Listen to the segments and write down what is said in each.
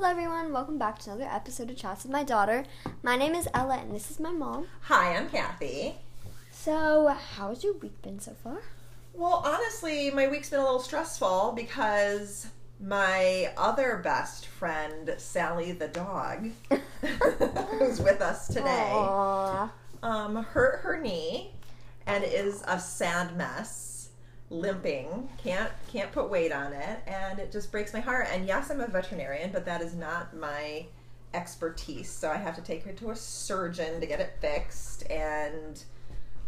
Hello, everyone. Welcome back to another episode of Chats with my daughter. My name is Ella, and this is my mom. Hi, I'm Kathy. So, how's your week been so far? Well, honestly, my week's been a little stressful because my other best friend, Sally the dog, who's with us today, Aww. um, hurt her knee and is a sad mess, limping, can't can't put weight on it, and it just breaks my heart. And yes, I'm a veterinarian, but that is not my expertise. So I have to take her to a surgeon to get it fixed and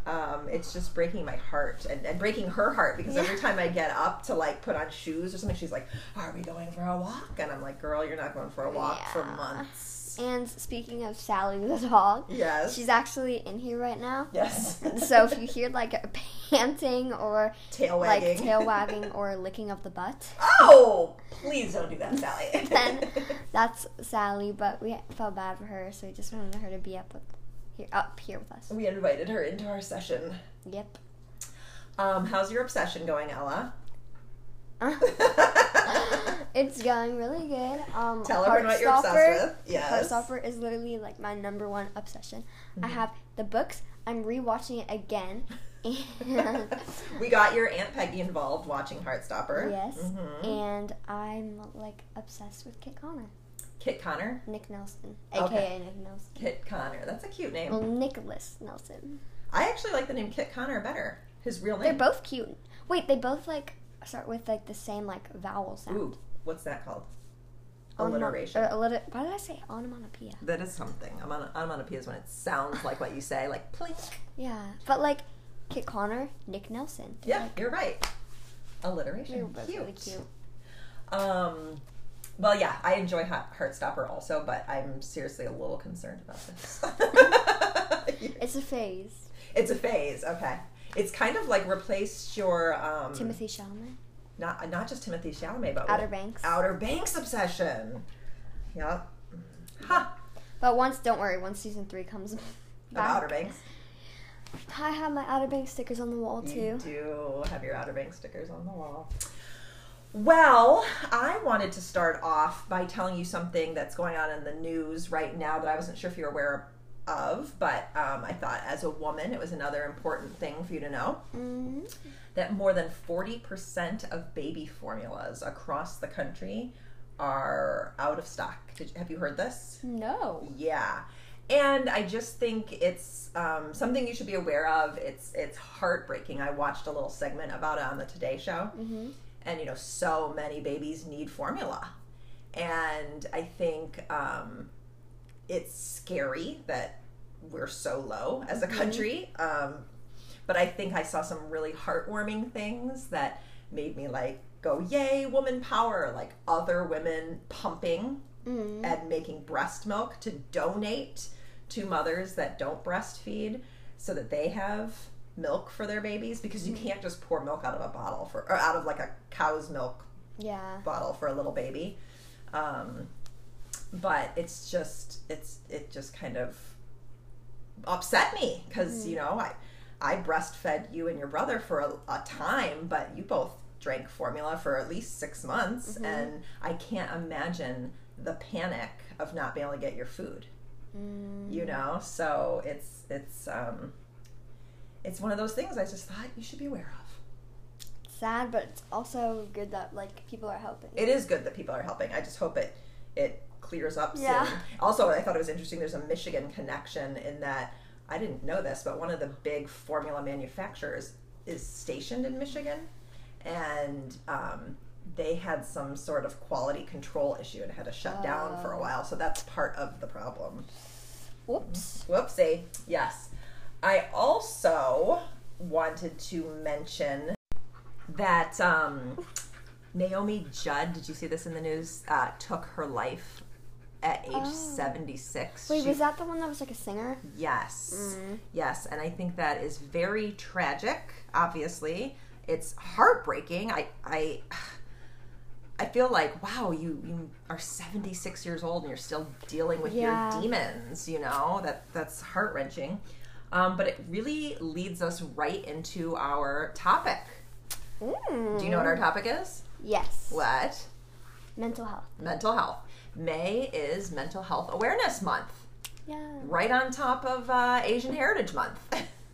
um, it's just breaking my heart and, and breaking her heart because every time I get up to like put on shoes or something, she's like, "Are we going for a walk?" And I'm like, "Girl, you're not going for a walk for Yeah. Months." And speaking of Sally the dog, Yes. she's actually in here right now. yes. So if you hear like a panting or tail like wagging, tail wagging or licking of the butt, Oh, please don't do that, Sally. then that's Sally. But we felt bad for her, so we just wanted her to be up with here up here with us. we invited her into our session. Yep. Um, how's your obsession going, Ella? It's going really good. Um, Tell everyone what you're obsessed with. Yes. Heartstopper is literally like my number one obsession. I Mm-hmm. have the books. I'm rewatching it again. We got your Aunt Peggy involved watching Heartstopper. yes, Mhm. and I'm like obsessed with Kit Connor, Kit Connor. Nick Nelson, Okay. aka Nick Nelson. Kit Connor. That's a cute name. Well, Nicholas Nelson. I actually like the name Kit Connor better. His real name. They're both cute. Wait, they both like start with like the same like vowel sound. Ooh, what's that called? Alliteration. or alliter- Why did I say onomatopoeia? That is something. Onomon- Onomatopoeia is when it sounds like what you say, like plink. Yeah, but like Kit Connor, Nick Nelson. Yeah, like, you're right. Alliteration. both Cute. really cute. Um, well, yeah, I enjoy Heart- Heartstopper also, but I'm seriously a little concerned about this. It's a phase. it's a phase. Okay, it's kind of like replaced your um, Timothy Chalamet. Not not just Timothy Chalamet, but Outer Banks. Outer Banks obsession. Yep. Huh. But once, don't worry, once season three comes Of back, Outer Banks. I have my Outer Banks stickers on the wall too. You do have your Outer Banks stickers on the wall. Well, I wanted to start off by telling you something that's going on in the news right now that I wasn't sure if you're aware of, but um, I thought as a woman it was another important thing for you to know hmm that more than 40% of baby formulas across the country are out of stock. Did, have you heard this? No. Yeah. And I just think it's um, something you should be aware of. It's it's heartbreaking. I watched a little segment about it on the Today Show, hmm and you know, so many babies need formula, and I think um, it's scary that we're so low as a country. Um, but I think I saw some really heartwarming things that made me like go, "Yay, woman power!" Like other women pumping hmm and making breast milk to donate to mothers that don't breastfeed so that they have milk for their babies because you can't just pour milk out of a bottle for or out of like a cow's milk Yeah. bottle for a little baby um, but it's just it's it just kind of upset me because you know i i breastfed you and your brother for a, a time but you both drank formula for at least six months and i can't imagine the panic of not being able to get your food Mm. you know so it's it's um it's one of those things i just thought you should be aware of Sad, but it's also good that like people are helping. it is good that people are helping. I just hope it it clears up Yeah. soon. Also, I thought it was interesting. There's a Michigan connection in that I didn't know this, but one of the big formula manufacturers is stationed in Michigan, and um, they had some sort of quality control issue and had to shut down for a Oh. while. So that's part of the problem. Whoops. Whoopsie. Yes. I also wanted to mention that um, Naomi Judd, did you see this in the news? Uh, took her life at age Oh. 76. Wait, She- was that the one that was like a singer? Yes. Mm. Yes. And I think that is very tragic, obviously. It's heartbreaking. I, I, I feel like, wow, you, you are 76 years old and you're still dealing with Yeah. your demons, you know? That That's heart wrenching. Um, but it really leads us right into our topic. Mm. Do you know what our topic is? Yes. What? Mental health. mental health. May is Mental Health Awareness Month, Yeah. right on top of uh, Asian Heritage Month.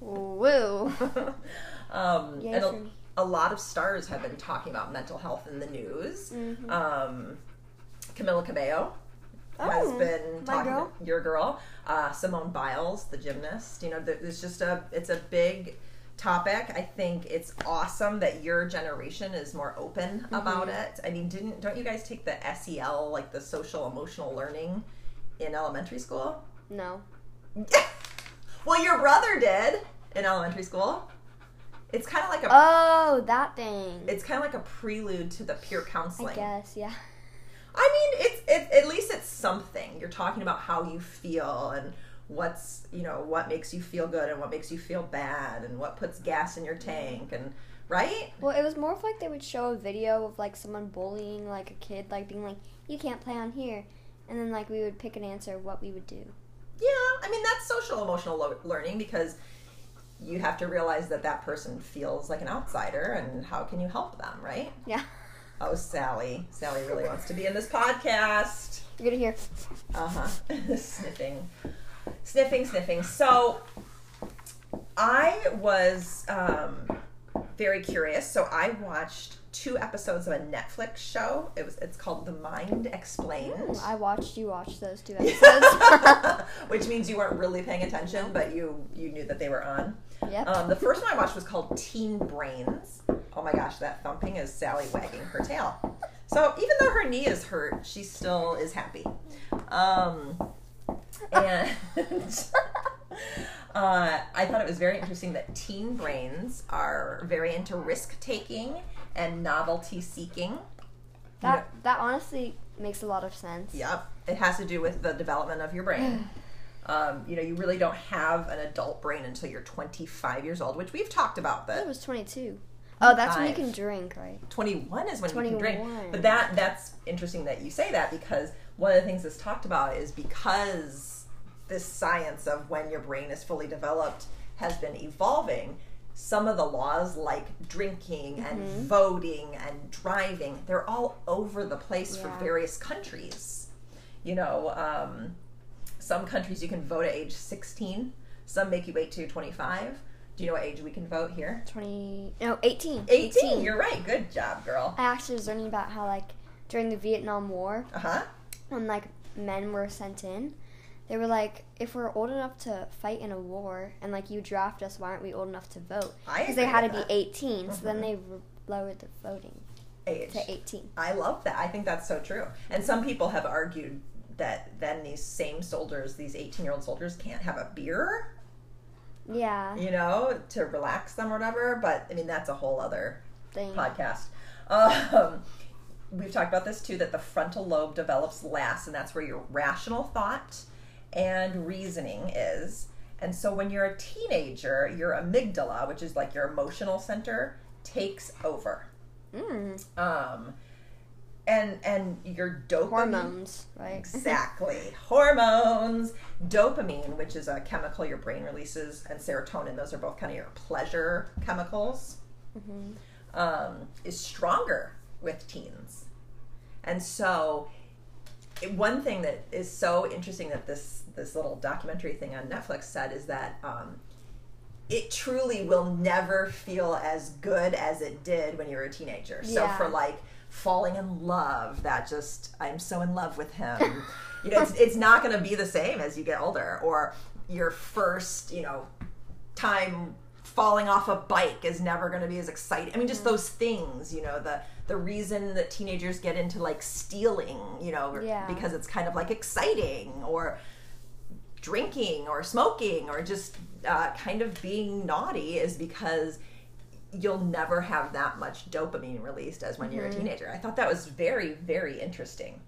Woo. um, Yay and a, a lot of stars have been talking about mental health in the news. Mhm. Um, Camila Cabello has Oh, been my talking. girl. Your girl, uh, Simone Biles, the gymnast. You know, th- it's just a it's a big topic. I think it's awesome that your generation is more open about Mm-hmm. it. I mean, didn't don't you guys take the SEL, like the social emotional learning, in elementary school? No. well, your brother did in elementary school. It's kind of like a Oh, that thing. it's kind of like a prelude to the peer counseling. I guess, yeah. I mean, it's it, at least it's something. You're talking about how you feel and what's you know what makes you feel good and what makes you feel bad and what puts gas in your tank and right. Well, it was more of like they would show a video of like someone bullying like a kid, like being like, "You can't play on here," and then like we would pick an answer of what we would do. Yeah, I mean that's social emotional lo- learning because you have to realize that that person feels like an outsider and how can you help them, right? Yeah. Oh, Sally, Sally really wants to be in this podcast. You're gonna hear. Uh huh. sniffing, sniffing, sniffing. So, I was um, very curious. So I watched two episodes of a Netflix show. It was. It's called The Mind Explained. I watched you watch those two episodes. Which means you weren't really paying attention, but you you knew that they were on. yep. Um, the first one I watched was called Teen Brains. Oh my gosh, that thumping is Sally wagging her tail. So even though her knee is hurt, she still is happy. Um, and uh, I thought it was very interesting that teen brains are very into risk taking and novelty seeking. that that honestly makes a lot of sense. Yep, it has to do with the development of your brain. Um, you know, you really don't have an adult brain until you're 25 years old, which we've talked about. I That it was 22. Oh, that's when you can drink, right? 21 is when you can drink. But that that's interesting that you say that because one of the things that's talked about is because this science of when your brain is fully developed has been evolving. Some of the laws like drinking and Mm-hmm. voting and driving, they're all over the place for various countries. You know, um, some countries you can vote at age 16. Some make you wait till you're 25. Do you know what age we can vote here? 20. No, 18. 18. You're right. Good job, girl. I actually was learning about how like during the Vietnam War, Uh huh. When like men were sent in, they were like, if we're old enough to fight in a war and like you draft us, why aren't we old enough to vote? Because they had to with be that. 18, so then Mhm. they lowered the voting age. to 18. I love that. I think that's so true. And some people have argued that then these same soldiers, these 18 year old soldiers, can't have a beer, Yeah, you know, to relax them or whatever. But I mean, that's a whole other thing. podcast. Um, we've talked about this too that the frontal lobe develops last, and that's where your rational thought and reasoning is. And so when you're a teenager, your amygdala, which is like your emotional center, takes over. Mm, Um, and and your dopamine hormones, right? Exactly. Hormones, dopamine, which is a chemical your brain releases, and serotonin, those are both kind of your pleasure chemicals, hmm um, is stronger with teens. And so, it- one thing that is so interesting that this this little documentary thing on Netflix said is that um, it truly will never feel as good as it did when you were a teenager. So Yeah. for like falling in love, that just I'm so in love with him. you know, it's it's not going to be the same as you get older, or your first, you know, time falling off a bike is never going to be as exciting. I mean, just those things, you know, the the reason that teenagers get into like stealing, you know, Yeah. because it's kind of like exciting, or drinking, or smoking, or just uh, kind of being naughty is because you'll never have that much dopamine released as when you're a teenager. I thought that was very, very interesting.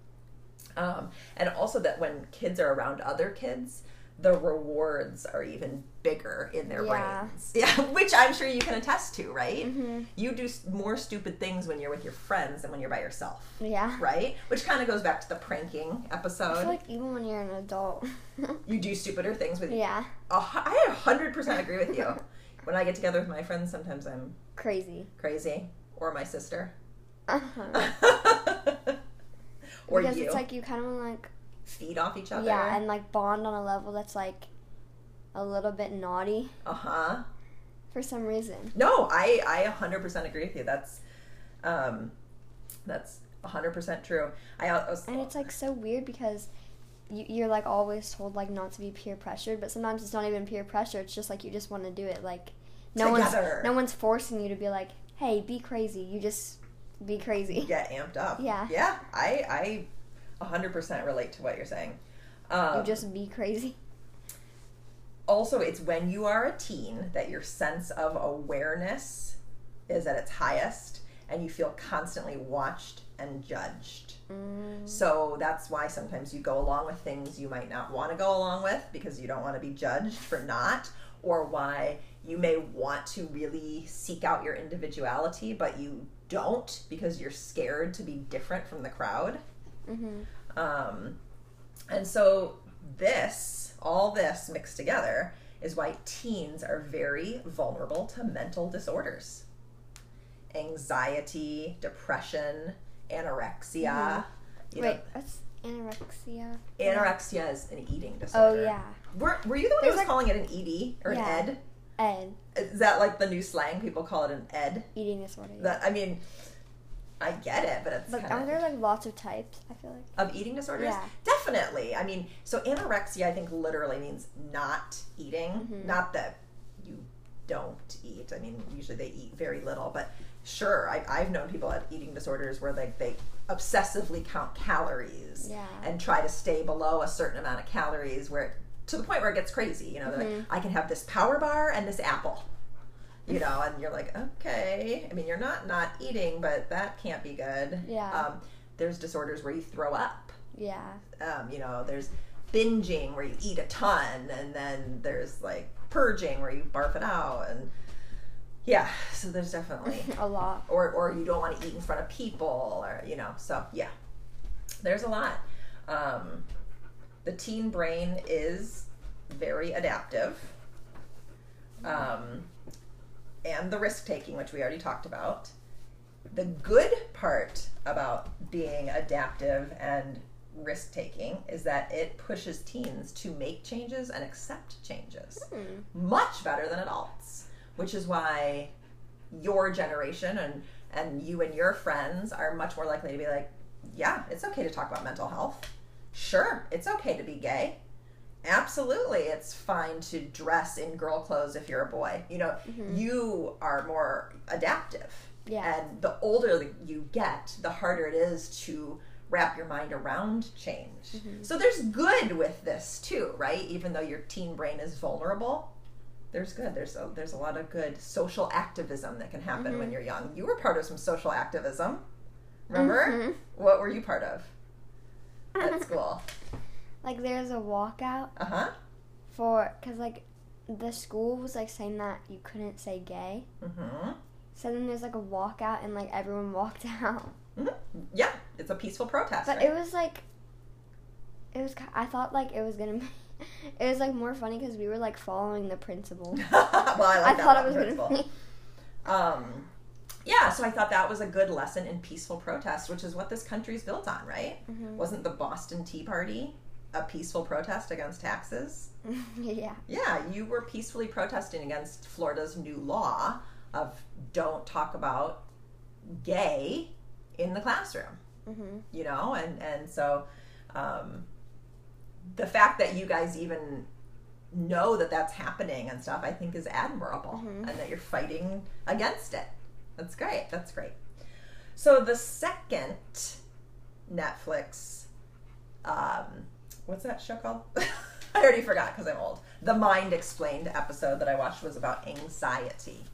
Um, and also that when kids are around other kids, the rewards are even bigger in their Yeah. brains. Yeah, which I'm sure you can attest to, right? Mhm. You do more stupid things when you're with your friends than when you're by yourself, Yeah. right? Which kind of goes back to the pranking I episode. feel like even when you're an adult. you do stupider things with yeah. hu- I 100% agree with you. when I get together with my friends, sometimes I'm Crazy. crazy, or my sister. Uh-huh. or because you it's like you kind of like feed off each other. yeah, and like bond on a level that's like a little bit naughty uh huh. for some reason. No, I I 100% agree with you. That's um that's 100% true. I was And it's like so weird because you, you're like always told like not to be peer pressured, but sometimes it's not even peer pressure. It's just like you just want to do it. Like no Together. one's no one's forcing you to be like, hey, be crazy. You just be crazy. get amped up. Yeah. Yeah, I I 100% relate to what you're saying. Um, You just be crazy. also it's when you are a teen that your sense of awareness is at its highest and you feel constantly watched and judged. Mm, So that's why sometimes you go along with things you might not want to go along with because you don't want to be judged for not, or why you may want to really seek out your individuality, but you don't because you're scared to be different from the crowd. Hmm Um, and so this, all this mixed together, is why teens are very vulnerable to mental disorders. Anxiety, depression, anorexia. You know, Wait, what's anorexia? anorexia is an eating disorder. Oh yeah, Were, were you the one who was like- calling it an ED or Yeah. an ED? Ed Is that like the new slang? People call it an ED? eating disorder. Yeah. That I mean, I get it, but it's But kind aren't there like lots of types? I feel like. of eating disorders. Yeah. Definitely. I mean, so anorexia, I think, literally means not eating. Mhm. Not that you don't eat. I mean, usually they eat very little, but sure, I, I've known people have eating disorders where like they obsessively count calories Yeah. and try to stay below a certain amount of calories, where to the point where it gets crazy. You know, they're Mhm. like, I can have this power bar and this apple. You know, and you're like, okay. I mean, you're not not eating, but that can't be good. Yeah. Um, there's disorders where you throw up Yeah. um, you know, there's binging where you eat a ton, and then there's like purging where you barf it out, and yeah, so there's definitely, a lot. or or you don't want to eat in front of people, or you know, so yeah, there's a lot. Um, the teen brain is very adaptive, um, and the risk taking, which we already talked about. The good part about being adaptive and risk taking is that it pushes teens to make changes and accept changes Hmm. much better than adults, which is why your generation and and you and your friends are much more likely to be like, yeah, it's okay to talk about mental health. Sure, it's okay to be gay. Absolutely, it's fine to dress in girl clothes if you're a boy. You know, mm-hmm. you are more adaptive. Yeah. And the older you get, the harder it is to wrap your mind around change. Mm-hmm. So there's good with this too, right? Even though your teen brain is vulnerable, there's good. There's a, there's a lot of good social activism that can happen when mm-hmm. you're young. You were part of some social activism. Remember? Mhm. What were you part of at school? Like there's a walkout Uh huh. for because like the school was like saying that you couldn't say gay. Mm-hmm. So then there's like a walkout and like everyone walked out. hmm Yeah, it's a peaceful protest. But right? it was like, it was. ki- I thought like it was gonna. be It was like more funny because we were like following the principal. well, I like I that thought it was principal. gonna be. um, yeah, so I thought that was a good lesson in peaceful protest, which is what this country's built on, right? Mhm. Wasn't the Boston Tea Party a peaceful protest against taxes? yeah. Yeah, you were peacefully protesting against Florida's new law of don't talk about gay in the classroom, hmm you know? And, and so um, the fact that you guys even know that that's happening and stuff, I think is admirable Mhm. and that you're fighting against it. That's great. That's great. So the second Netflix, um, what's that show called? I already forgot because I'm old. The Mind Explained episode that I watched was about anxiety.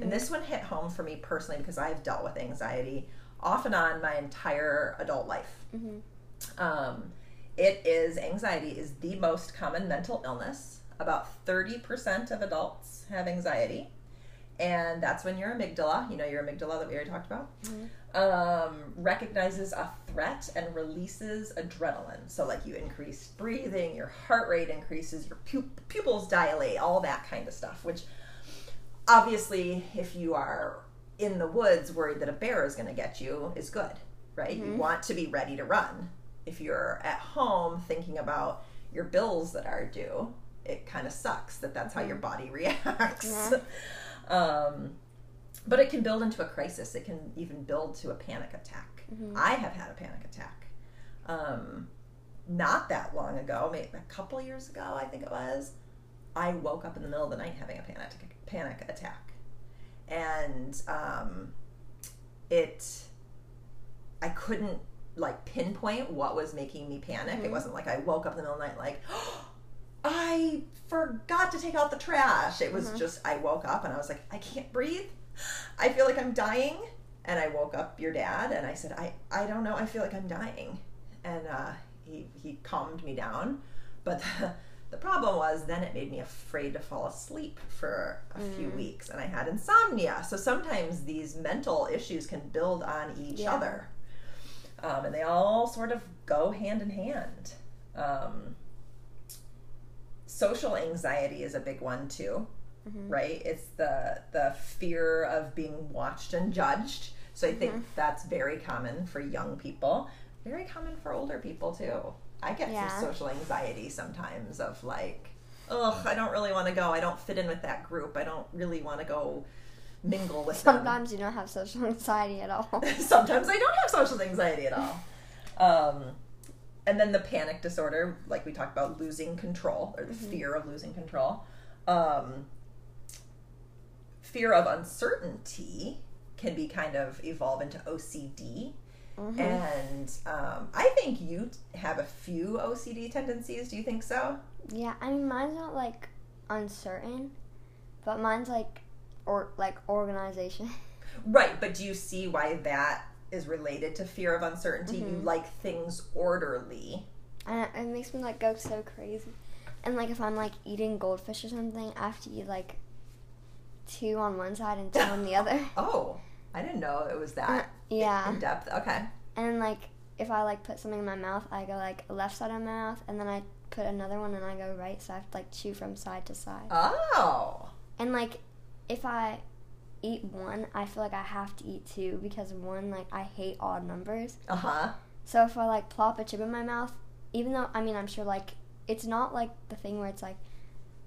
And this one hit home for me personally because I've dealt with anxiety off and on my entire adult life. hmm Um, it is anxiety is the most common mental illness. About 30% of adults have anxiety. And that's when your amygdala, you know, your amygdala that we already talked about, um, recognizes a threat and releases adrenaline. So, like, you increase breathing, your heart rate increases, your pu- pupils dilate, all that kind of stuff. Which, obviously, if you are in the woods worried that a bear is going to get you, is good, right? You want to be ready to run if you're at home thinking about your bills that are due, it kind of sucks that that's how your body reacts. Yeah. um, but it can build into a crisis. It can even build to a panic attack. Mhm. I have had a panic attack. Um, not that long ago, maybe a couple years ago, I think it was. I woke up in the middle of the night having a panic panic attack, and um, it. I couldn't like pinpoint what was making me panic. It Mhm. wasn't like I woke up in the middle of the night like. I forgot to take out the trash. It was Mhm. just I woke up and I was like, I can't breathe. I feel like I'm dying. And I woke up your dad and I said, I, I don't know, I feel like I'm dying. And uh, he, he calmed me down. But the, the problem was then it made me afraid to fall asleep for a few Mm. weeks. And I had insomnia. So sometimes these mental issues can build on each Yeah. other. Um, and they all sort of go hand in hand. Um, social anxiety is a big one too Mhm. right it's the the fear of being watched and judged so i think Mhm. that's very common for young people very common for older people too i get Yeah. some social anxiety sometimes of like ugh i don't really want to go i don't fit in with that group i don't really want to go mingle with them Sometimes you don't have social anxiety at all. Sometimes I don't have social anxiety at all. Um, and then the panic disorder, like we talked about, losing control or the Mhm. fear of losing control. Um, fear of uncertainty can be kind of evolve into OCD. Mhm. And um, I think you have a few OCD tendencies. Do you think so? Yeah, I mean mine's not like uncertain, but mine's like or like organization. Right, but do you see why that is related to fear of uncertainty? You Mhm. like things orderly. And it makes me like go so crazy. And like if I'm like eating goldfish or something, I have to eat like two on one side and two on the other. Oh, I didn't know it was that Yeah. in depth. Okay. And like if I like put something in my mouth, I go like left side of my mouth, and then I put another one and I go right, so I have to like chew from side to side. Oh. And like if I eat one, I feel like I have to eat two because one like I hate odd numbers. Uh huh. So if I like plop a chip in my mouth, even though I mean I'm sure like it's not like the thing where it's like,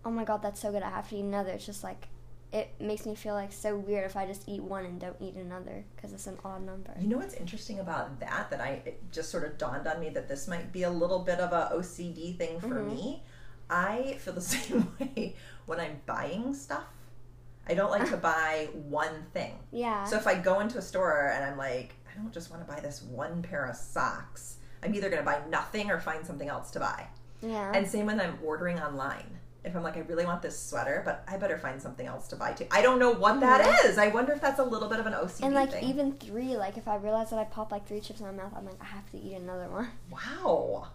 oh my god that's so good I have to eat another. It's just like it makes me feel like so weird if I just eat one and don't eat another because it's an odd number. You know what's interesting about that? That I it just sort of dawned on me that this might be a little bit of a OCD thing for Mhm. me. I feel the same way when I'm buying stuff. I don't like to buy one thing. Yeah. So if I go into a store and I'm like, I don't just want to buy this one pair of socks, I'm either going to buy nothing or find something else to buy. yeah. And same when I'm ordering online. If I'm like, I really want this sweater, but I better find something else to buy too. I don't know what that is. I wonder if that's a little bit of an OCD thing. and like thing. even three, like if I realize that I pop like three chips in my mouth, I'm like I have to eat another one. wow.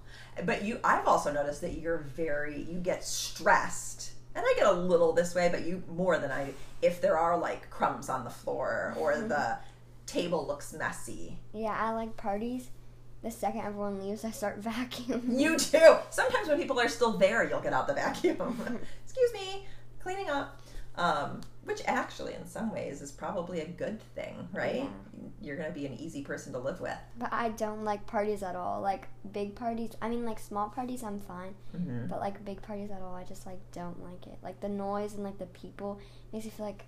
But you, I've also noticed that you're very, you get stressed, and I get a little this way, but you more than I. If there are like crumbs on the floor or Mhm. the table looks messy, Yeah, I like parties. The second everyone leaves, I start vacuuming. You too. Sometimes when people are still there, you'll get out the vacuum. Excuse me, cleaning up. Um, which actually, in some ways, is probably a good thing, right? Yeah. You're going to be an easy person to live with. But I don't like parties at all. Like big parties, I mean like small parties, I'm fine. Mm-hmm. But like big parties at all, I just like don't like it. Like the noise and like the people makes me feel like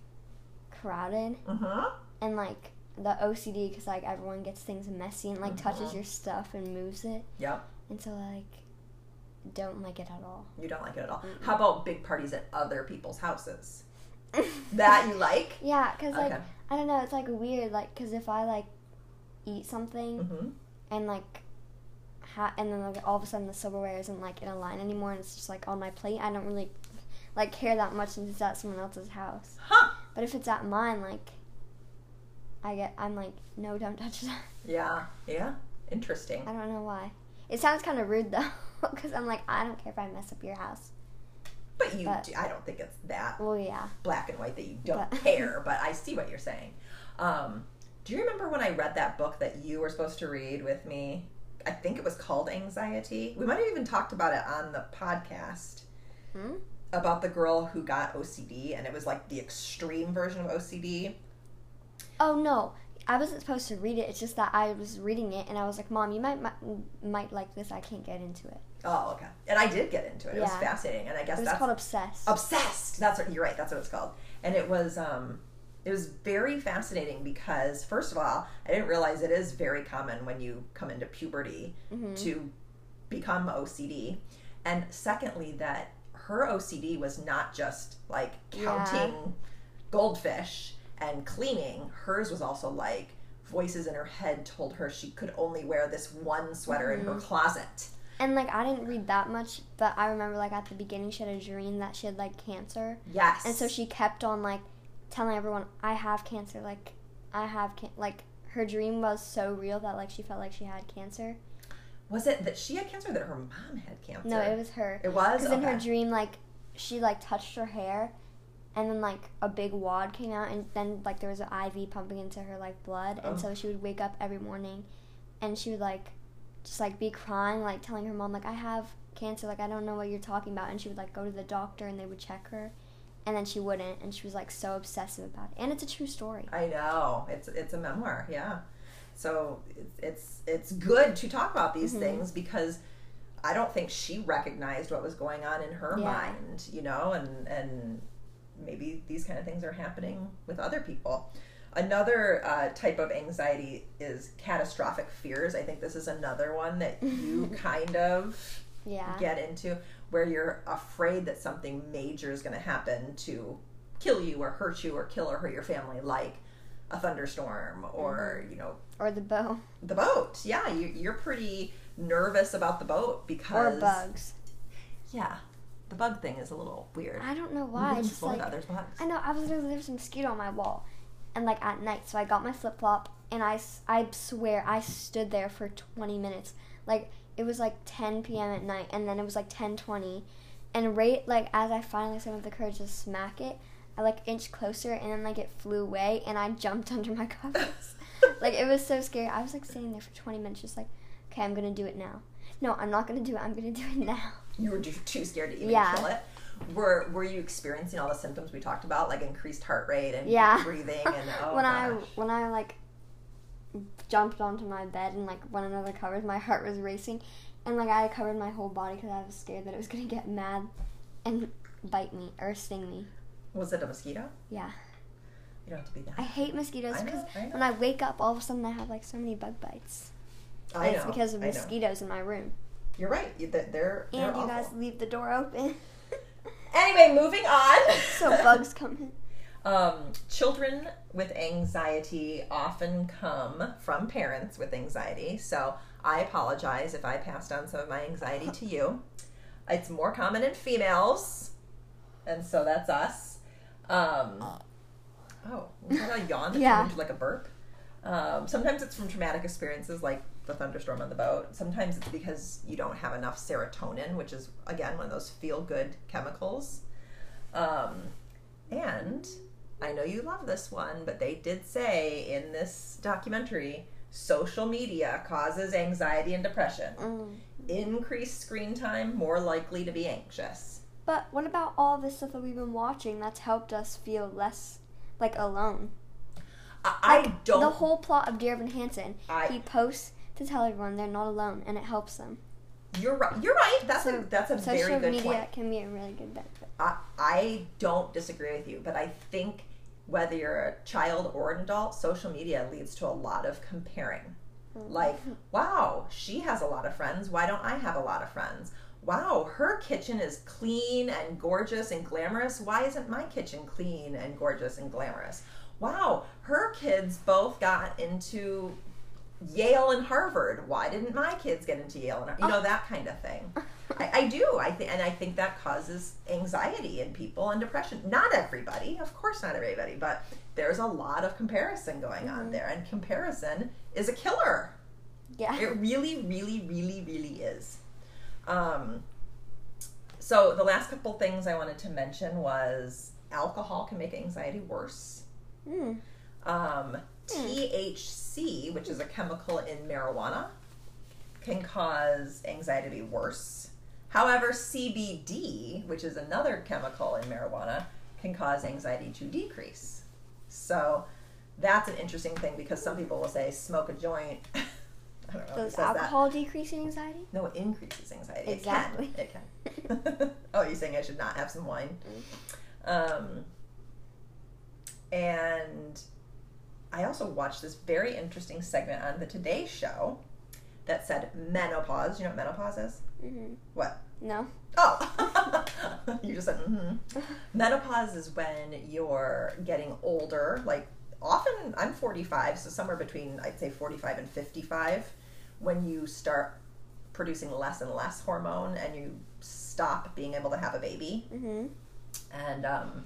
crowded Uh-huh. and like the OCD because like everyone gets things messy and like touches Mhm. your stuff and moves it. Yep. And so like don't like it at all. You don't like it at all. Mm-mm. How about big parties at other people's houses? That you like? Yeah, because like okay. I don't know, it's like weird. Like because if I like eat something Mm-hmm. and like ha- and then like all of a sudden the silverware isn't like in a line anymore and it's just like on my plate i don't really like care that much since it's at someone else's house Huh. but if it's at mine like i get i'm like no don't touch that Yeah. Yeah. Interesting. i don't know why it sounds kind of rude though because i'm like i don't care if i mess up your house But you, But- do, I don't think it's that well yeah black and white that you don't But- care, but I see what you're saying. Um, do you remember when I read that book that you were supposed to read with me? I think it was called Anxiety. We might have even talked about it on the podcast hmm? about the girl who got OCD, and it was like the extreme version of OCD. Oh no I wasn't supposed to read it. It's just that I was reading it and I was like, "Mom, you might might, might like this. I can't get into it." Oh, okay. And I did get into it. It was Yeah. fascinating, and I guess It was that's called Obsessed. obsessed. That's what you're right. That's what it's called. And it was um, it was very fascinating because first of all, I didn't realize it is very common when you come into puberty Mhm. to become OCD, and secondly that her OCD was not just like Yeah. counting goldfish and cleaning. Hers was also like voices in her head told her she could only wear this one sweater in her mm-hmm. closet. And like I didn't read that much, but I remember like at the beginning she had a dream that she had like cancer, Yes. and so she kept on like telling everyone, "I have cancer." Like I have can like her dream was so real that like she felt like she had cancer. was it that she had cancer or that her mom had cancer? No, it was her. It was Because in her dream, like she like touched her hair, and then like a big wad came out, and then like there was an IV pumping into her like blood, Oh. and so she would wake up every morning, and she would like just like be crying, like telling her mom like I have cancer, like I don't know what you're talking about, and she would like go to the doctor and they would check her, and then she wouldn't, and she was like so obsessive about it, and it's a true story. I know it's it's a memoir, yeah. So it's it's, good to talk about these Mhm. things because I don't think she recognized what was going on in her Yeah. mind, you know, and and maybe these kind of things are happening with other people. Another uh, type of anxiety is catastrophic fears. I think this is another one that you kind of Yeah. get into where you're afraid that something major is going to happen to kill you or hurt you or kill or hurt your family like a thunderstorm or Mm-hmm. you know Or the boat. the boat yeah you, you're pretty nervous about the boat because Or bugs. yeah the bug thing is a little weird I don't know why. It's just like there's bugs I know. I was there. There's a mosquito on my wall, and like at night. So I got my flip flop, and I I swear I stood there for 20 minutes. Like it was like 10 p.m. at night, and then it was like 10:20, and right like as I finally summoned the courage to smack it, I like inched closer, and then like it flew away, and I jumped under my covers. like it was so scary. I was like sitting there for 20 minutes, just like, okay, I'm gonna do it now. No, I'm not gonna do it. I'm gonna do it now. You were too- too scared to even Yeah. kill it were were you experiencing all the symptoms we talked about like increased heart rate and Yeah. breathing and oh when I when I like jumped onto my bed and like went under the covers, my heart was racing, and like I covered my whole body because I was scared that it was gonna get mad and bite me or sting me. was it a mosquito Yeah, you don't have to be that I hate mosquitoes because when I wake up, all of a sudden I have like so many bug bites. I And it's know, because of mosquitoes in my room. You're right. They're, they're And they're you guys leave the door open, Anyway, moving on. so bugs come in. Um, children with anxiety often come from parents with anxiety. So I apologize if I passed on some of my anxiety to you. It's more common in females, and so that's us. Um, oh, was that a yawn that Yeah. turned into like a burp? Um, sometimes it's from traumatic experiences like the thunderstorm on the boat. Sometimes it's because you don't have enough serotonin, which is, again, one of those feel good chemicals. Um, and I know you love this one, but they did say in this documentary social media causes anxiety and depression. Mm. Increased screen time, more likely to be anxious. But what about all this stuff that we've been watching that's helped us feel less like alone? I, I Like, don't. The whole plot of Dear Evan Hansen. I- he posts to tell everyone they're not alone, and it helps them. you're right. You're right. That's a that's a Social very good media point. can be a really good benefit. I, I don't disagree with you, but I think whether you're a child or an adult, social media leads to a lot of comparing. Mm-hmm. Like, wow, she has a lot of friends. Why don't I have a lot of friends? Wow, her kitchen is clean and gorgeous and glamorous. Why isn't my kitchen clean and gorgeous and glamorous? Wow, her kids both got into Yale and Harvard. Why didn't my kids get into Yale and Har-" you know that kind of thing? I, I do. I think, and I think that causes anxiety in people and depression. Not everybody, of course, not everybody, but there's a lot of comparison going on Mhm. there, and comparison is a killer. Yeah. It really, really, really, really is. Um, so the last couple things I wanted to mention was alcohol can make anxiety worse. Mm. Um, THC, which is a chemical in marijuana, can cause anxiety to be worse. However, CBD, which is another chemical in marijuana, can cause anxiety to decrease. So that's an interesting thing because some people will say smoke a joint. I don't know. Does says that. alcohol decrease anxiety? No, it increases anxiety. Exactly. It can. It can. oh, you're saying I should not have some wine? Um, and I also watched this very interesting segment on the Today Show that said menopause. You know what menopause is? hmm What? No. Oh, you just said mm-hmm. menopause is when you're getting older. Like often, I'm 45, so somewhere between I'd say 45 and 55, when you start producing less and less hormone and you stop being able to have a baby, hmm and um,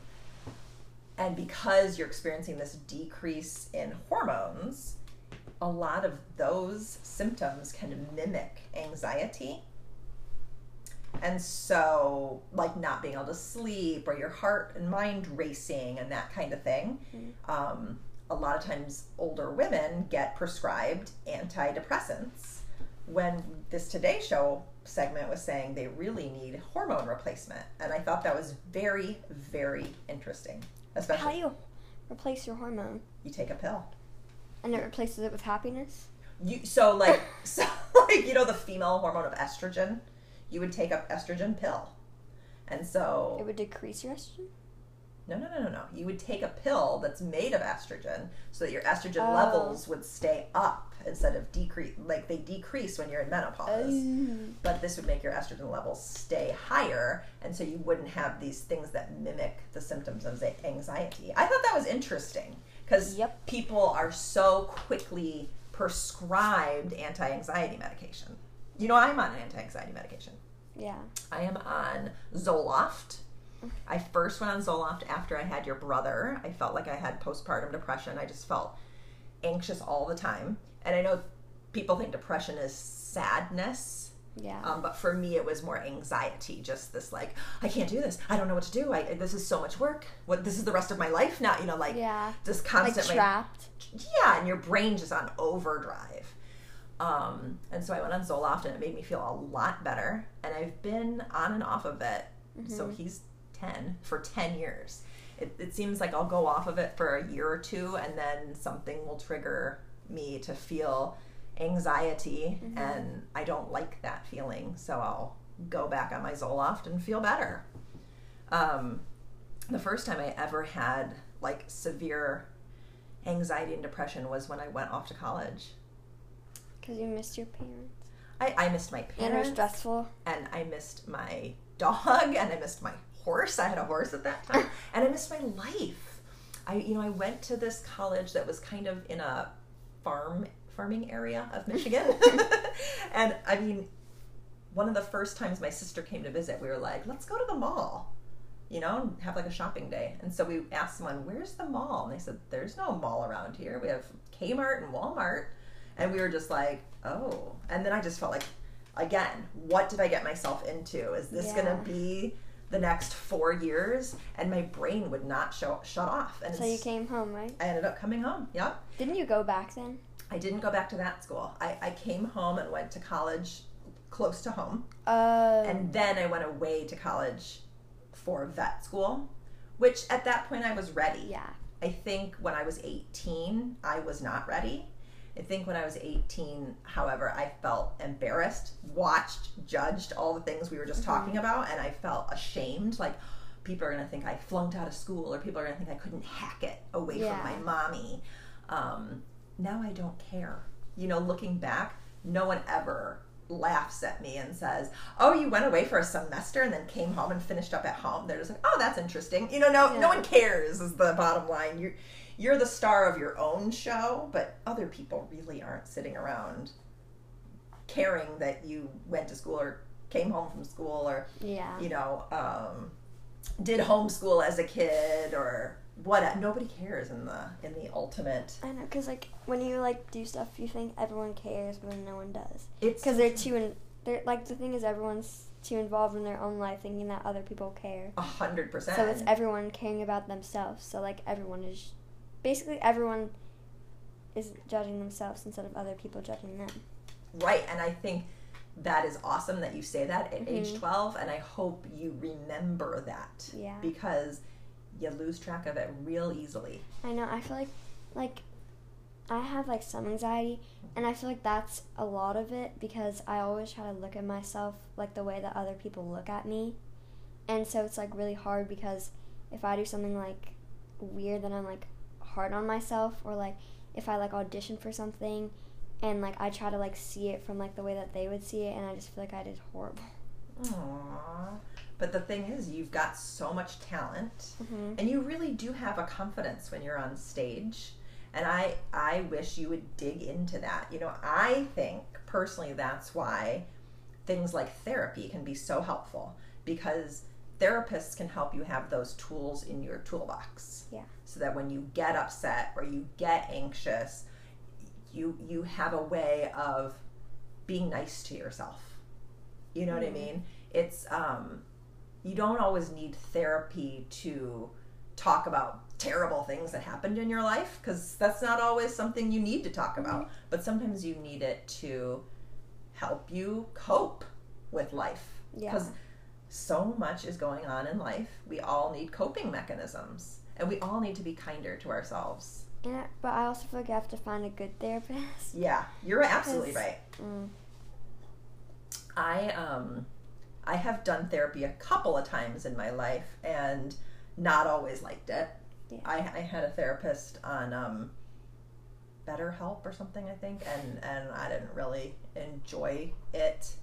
and because you're experiencing this decrease in hormones, a lot of those symptoms can mimic anxiety. And so, like not being able to sleep or your heart and mind racing and that kind of thing. Um, a lot of times, older women get prescribed antidepressants when this Today Show segment was saying they really need hormone replacement. And I thought that was very, very interesting. Especially How do you replace your hormone? you take a pill. And it replaces it with happiness? You so like so like you know the female hormone of estrogen, you would take up estrogen pill, and so It would decrease your estrogen? No no no no no you would take a pill that's made of estrogen so that your estrogen Oh. levels would stay up instead of decrease like they decrease when you're in menopause. Oh. But this would make your estrogen levels stay higher, and so you wouldn't have these things that mimic the symptoms of anxiety. I thought that was interesting because Yep. people are so quickly prescribed anti-anxiety medication. You know, I'm on an anti-anxiety medication. Yeah. I am on Zoloft. I first went on Zoloft after I had your brother. I felt like I had postpartum depression. I just felt anxious all the time. And I know people think depression is sadness. Yeah. Um, but for me, it was more anxiety. Just this, like, I can't do this. I don't know what to do. I this is so much work. What this is the rest of my life now. You know, like yeah. just Like constantly trapped. yeah, and your brain just on overdrive. Um, and so I went on Zoloft, and it made me feel a lot better. And I've been on and off of it. So he's ten for ten years. It, it seems like I'll go off of it for a year or two, and then something will trigger me to feel anxiety, and I don't like that feeling. So I'll go back on my Zoloft and feel better. Um, the first time I ever had like severe anxiety and depression was when I went off to college. Because you missed your parents. I, I missed my parents. And it was stressful. and I missed my dog and I missed my horse. I had a horse at that time. and I missed my life. I you know, I went to this college that was kind of in a farm farming area of Michigan. and I mean, one of the first times my sister came to visit, we were like, let's go to the mall. You know, and have like a shopping day. And so we asked someone, Where's the mall? And they said, There's no mall around here. We have Kmart and Walmart. And we were just like, Oh. And then I just felt like again, what did I get myself into? Is this Yeah. going to be the next four years? And my brain would not show, shut off. And So you came home, right? I ended up coming home. Yeah. Didn't you go back then? I didn't go back to that school. I, I came home and went to college close to home. Uh, And then I went away to college for vet school, which at that point I was ready. yeah. I think when I was 18, I was not ready. I think when I was 18, however, I felt embarrassed, watched, judged all the things we were just talking about, and I felt ashamed. Like, people are going to think I flunked out of school, or people are going to think I couldn't hack it away Yeah. from my mommy. Um, now I don't care. You know, looking back, no one ever laughs at me and says, "Oh, you went away for a semester and then came home and finished up at home." They're just like, "Oh, that's interesting." You know, no Yeah. no one cares is the bottom line. You're you're the star of your own show, but other people really aren't sitting around caring that you went to school or came home from school or Yeah. you know um, did homeschool as a kid or what. Nobody cares in the in the ultimate. I know, cause like when you like do stuff, you think everyone cares, but no one does. It's Cause they're too in. They're like the thing is everyone's too involved in their own life, thinking that other people care. a hundred percent. So it's everyone caring about themselves. So like everyone is, basically everyone is judging themselves instead of other people judging them. Right, and I think that is awesome that you say that at age Mhm. 12, and I hope you remember that Yeah. because you lose track of it real easily. I know. I feel like like I have like some anxiety and I feel like that's a lot of it because I always try to look at myself like the way that other people look at me. And so it's like really hard because if I do something like weird then I'm like hard on myself or like if I like audition for something and like I try to like see it from like the way that they would see it and I just feel like I did horrible. Aww. But the thing is, you've got so much talent, hmm and you really do have a confidence when you're on stage. And I, I wish you would dig into that. You know, I think personally that's why things like therapy can be so helpful because therapists can help you have those tools in your toolbox. Yeah. So that when you get upset or you get anxious, you you have a way of being nice to yourself. You know what I Mhm. mean? It's um you don't always need therapy to talk about terrible things that happened in your life because that's not always something you need to talk about. But sometimes you need it to help you cope with life Yeah. because so much is going on in life. We all need coping mechanisms, and we all need to be kinder to ourselves. And I, but I also feel like I have to find a good therapist. Yeah, you're absolutely right. Mm. I um I have done therapy a couple of times in my life and not always liked it. Yeah. I, I had a therapist on um BetterHelp or something I think and and I didn't really enjoy it.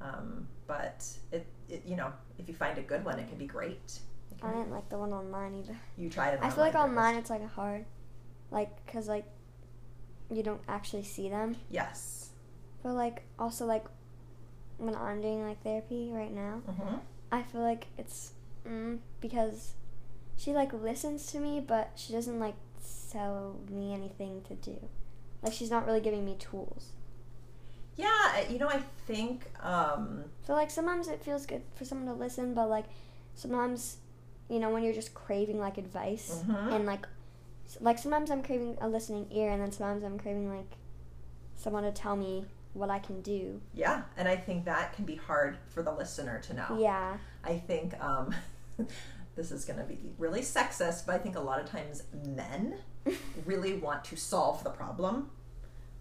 Um, but it, it you know if you find a good one it can be great. It I didn't like the one online either. you tried it. I feel like online it's like hard, like cause like you don't actually see them. Yes. But like also like when I'm doing like therapy right now, hmm I feel like it's mm, because she like listens to me, but she doesn't like tell me anything to do. Like she's not really giving me tools. Yeah, you know I think um, So like sometimes it feels good for someone to listen, but like sometimes, you know, when you're just craving like advice Mhm. and like, like sometimes I'm craving a listening ear, and then sometimes I'm craving like someone to tell me what I can do. yeah, and I think that can be hard for the listener to know. Yeah, I think um, this is going to be really sexist, but I think a lot of times men really want to solve the problem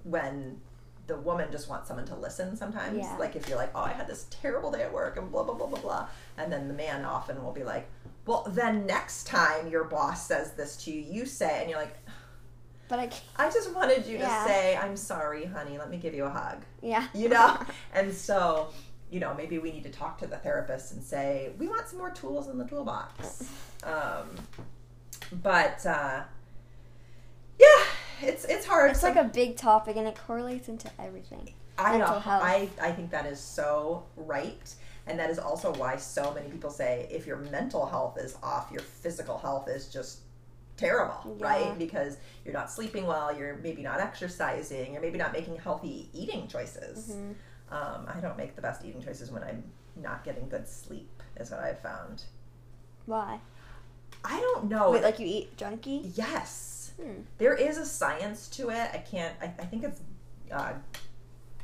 when the woman just wants someone to listen sometimes. Yeah. Like if you're like, oh, I had this terrible day at work and blah, blah, blah, blah, blah. And then the man often will be like, well, then next time your boss says this to you, you say, and you're like, but I can't. I just wanted you Yeah. to say, I'm sorry, honey, let me give you a hug Yeah, you know and so you know maybe we need to talk to the therapist and say we want some more tools in the toolbox um, but uh, yeah it's it's hard it's like a big topic, and it correlates into everything. I know health. I, I think that is so right and that is also why so many people say if your mental health is off your physical health is just terrible Yeah. right because you're not sleeping well you're maybe not exercising you're maybe not making healthy eating choices hmm Um, I don't make the best eating choices when I'm not getting good sleep, is what I've found. Why? I don't know. Wait, like you eat junky? yes, Hmm. there is a science to it. I can't. I, I think it's uh,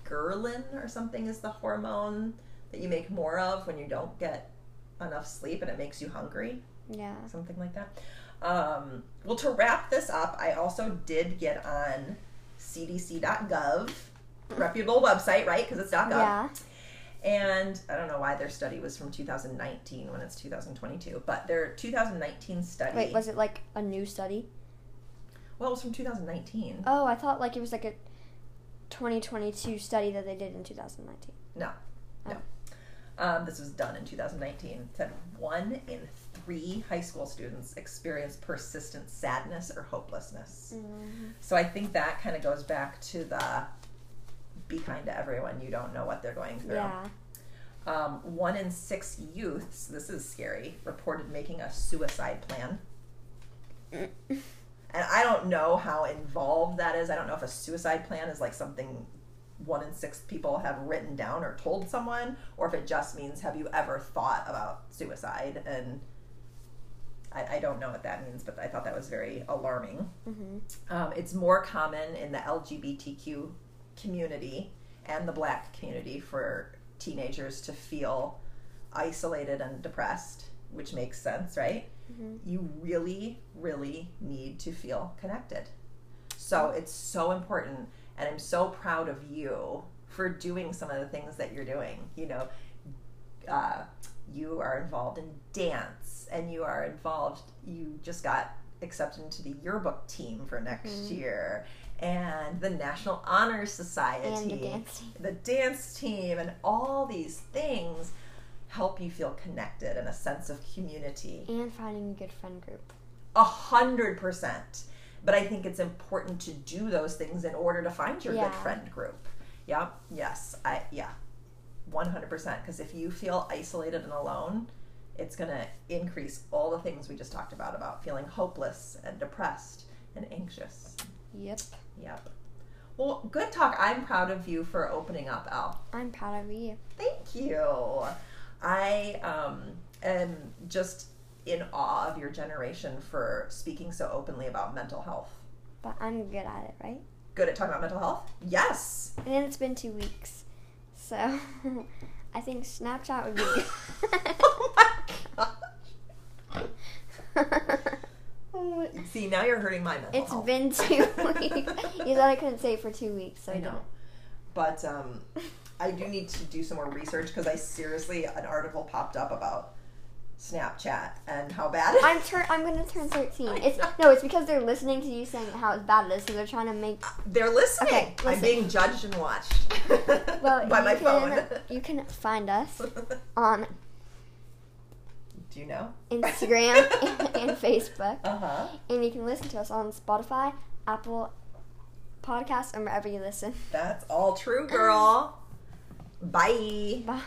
ghrelin or something is the hormone that you make more of when you don't get enough sleep, and it makes you hungry. Yeah. something like that. Um, well, to wrap this up, I also did get on CDC.gov, reputable website, right? Because it's .gov. Yeah. And I don't know why their study was from 2019 when it's 2022, but their 2019 study. Wait, was it like a new study? well, it was from 2019. Oh, I thought like it was like a 2022 study that they did in 2019. Um, this was done in 2019. It said one in three high school students experience persistent sadness or hopelessness. So I think that kind of goes back to the be kind to everyone. You don't know what they're going through. Yeah. Um, one in six youths, this is scary, reported making a suicide plan. And I don't know how involved that is. I don't know if a suicide plan is like something one in six people have written down or told someone, or if it just means have you ever thought about suicide? And I, I don't know what that means, but I thought that was very alarming. hmm Um, it's more common in the LGBTQ community and the black community for teenagers to feel isolated and depressed, which makes sense, right? hmm You really, really need to feel connected. So it's so important, and I'm so proud of you for doing some of the things that you're doing. You know, uh, you are involved in dance, and you are involved. You just got accepted into the yearbook team for next Mhm. year, and the National Honor Society, And the dance team. the dance team, and all these things help you feel connected and a sense of community. And finding a good friend group. A hundred percent. But I think it's important to do those things in order to find your good friend group. Yep. Yes. I yeah. One hundred percent. Because if you feel isolated and alone, it's gonna increase all the things we just talked about about feeling hopeless and depressed and anxious. Yep. Yep. Well, good talk. I'm proud of you for opening up, Al. I'm proud of you. Thank you. I um, am just in awe of your generation for speaking so openly about mental health. But I'm good at it, right? Good at talking about mental health? Yes. And it's been two weeks. So I think Snapchat would be oh my gosh. good. Oh, See, now you're hurting my mental it's health. been two weeks. You thought I couldn't say it for two weeks, so I know. But um, I do need to do some more research because I seriously, an article popped up about Snapchat and how bad it I'm is. tur- I'm gonna turn 13. It's no, it's because they're listening to you saying how bad it is, so they're trying to make. They're listening. Okay, I'm being judged and watched Well, by my can, phone. You can find us on Do you know? Instagram and Facebook, Uh huh. and you can listen to us on Spotify, Apple Podcasts, and wherever you listen. That's all true, girl. Bye. Bye.